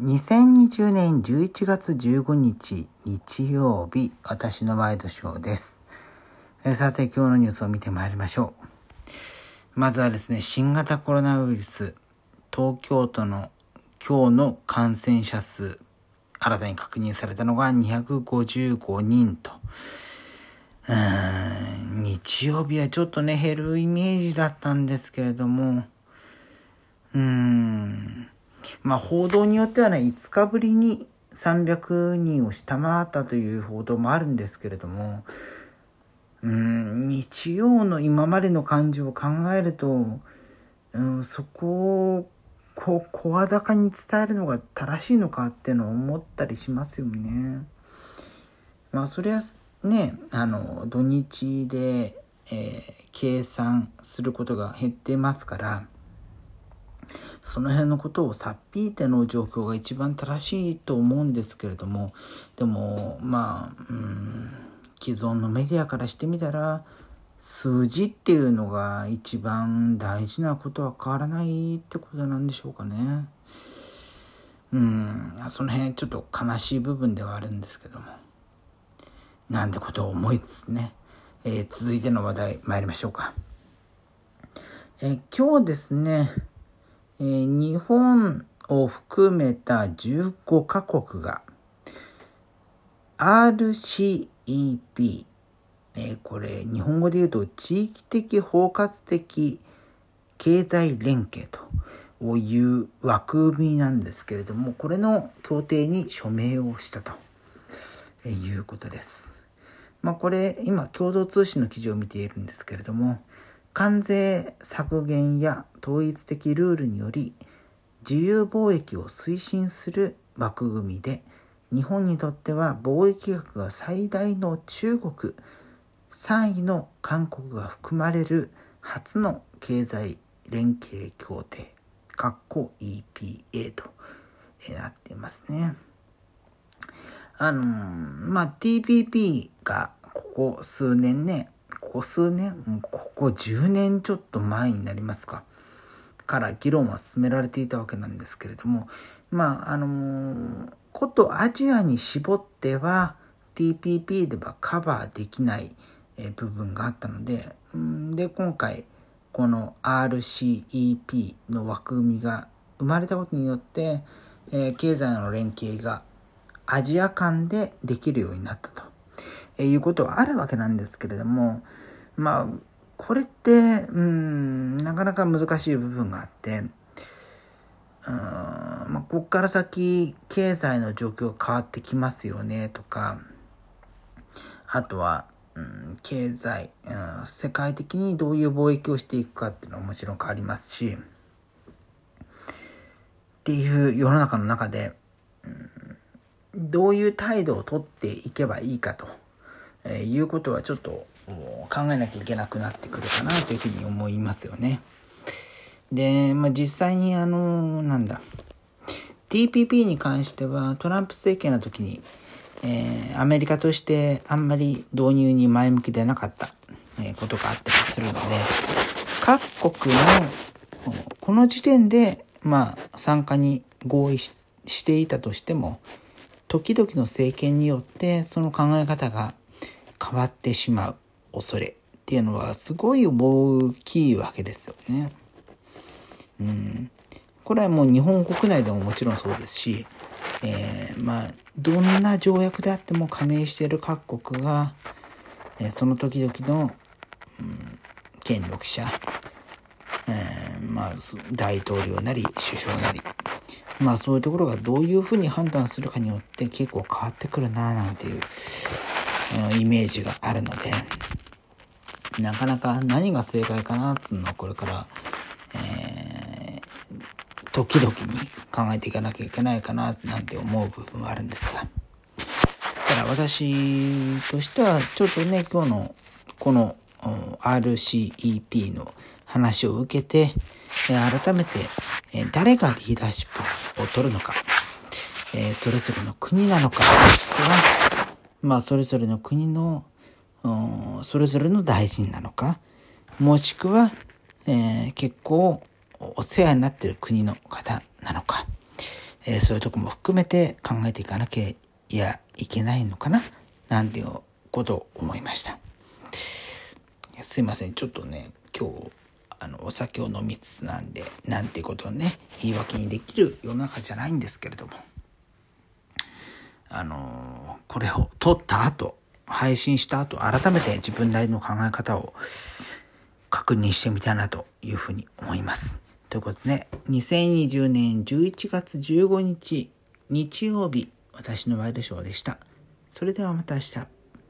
2020年11月15日日曜日、私のワイドショーです。さて、今日のニュースを見てまいりましょう。まずはですね、新型コロナウイルス、東京都の今日の感染者数、新たに確認されたのが255人と。うーん日曜日はちょっとね、減るイメージだったんですけれども、うーん。まあ報道によってはね、5日ぶりに300人を下回ったという報道もあるんですけれども、うん、日曜の今までの感じを考えると、うん、そこをこう声高に伝えるのが正しいのかっていうのを思ったりしますよね。まあそれはね、あの、土日で、えー計算することが減ってますから、その辺のことをさっぴいての状況が一番正しいと思うんですけれども、でも、まあ、うん、既存のメディアからしてみたら、数字っていうのが一番大事なことは変わらないってことなんでしょうかね。うん、その辺ちょっと悲しい部分ではあるんですけども。なんてことを思いつつね、えー続いての話題参りましょうか。えー今日ですね、え日本を含めた15カ国が RCEP、えこれ日本語で言うと地域的包括的経済連携という枠組みなんですけれどもこれの協定に署名をしたということです。まあこれ今共同通信の記事を見ているんですけれども関税削減や統一的ルールにより自由貿易を推進する枠組みで日本にとっては貿易額が最大の中国3位の韓国が含まれる初の経済連携協定括弧 EPA とえーなっていますね。あのまあ、TPP がここ数年ね、ここ数年、ここ10年ちょっと前になりますか、から議論は進められていたわけなんですけれども、まあ、あのーことアジアに絞っては TPP ではカバーできない部分があったので、で、今回、この RCEP の枠組みが生まれたことによって、え経済の連携がアジア間でできるようになったと、えいうことはあるわけなんですけれども、まあ、これって、うん、なかなか難しい部分があって、うんまあ、ここから先、経済の状況変わってきますよね、とか、あとは、うん、経済、うん、世界的にどういう貿易をしていくかっていうのはもちろん変わりますし、っていう世の中の中で、うんどういう態度をとっていけばいいかと、えーいうことはちょっと考えなきゃいけなくなってくるかなというふうに思いますよね。で、まあ、実際にあの、なんだ、TPP に関してはトランプ政権の時に、えーアメリカとしてあんまり導入に前向きでなかった、えことがあったりするので、各国のこの時点で、まあ、参加に合意していたとしても、時々の政権によってその考え方が変わってしまう恐れっていうのはすごい大きいわけですよね。うん、これはもう日本国内でももちろんそうですし、えーまあどんな条約であっても加盟している各国が、えーその時々の、うん、権力者、えーまあ大統領なり首相なりまあそういうところがどういうふうに判断するかによって結構変わってくるななんていう、うんイメージがあるのでなかなか何が正解かなっつうのはこれから、えー時々に考えていかなきゃいけないかななんて思う部分はあるんですが。だから私としてはちょっとね今日のこの RCEP の話を受けて改めて誰がリーダーシップを取るのかそれぞれの国なのかもしくはまあそれぞれの国のそれぞれの大臣なのかもしくは、えー結構お世話になっている国の方なのか、えー、そういうとこも含めて考えていかなきゃいやいけないのかななんていうことを思いました。すいませんちょっとね今日あのお酒を飲みつつなんでなんていうことをね言い訳にできる世の中じゃないんですけれどもあのこれを撮った後配信した後改めて自分なりの考え方を確認してみたいなというふうに思います。ということで、ね、2020年11月15日日曜日私のワイドショーでした。それではまた明日。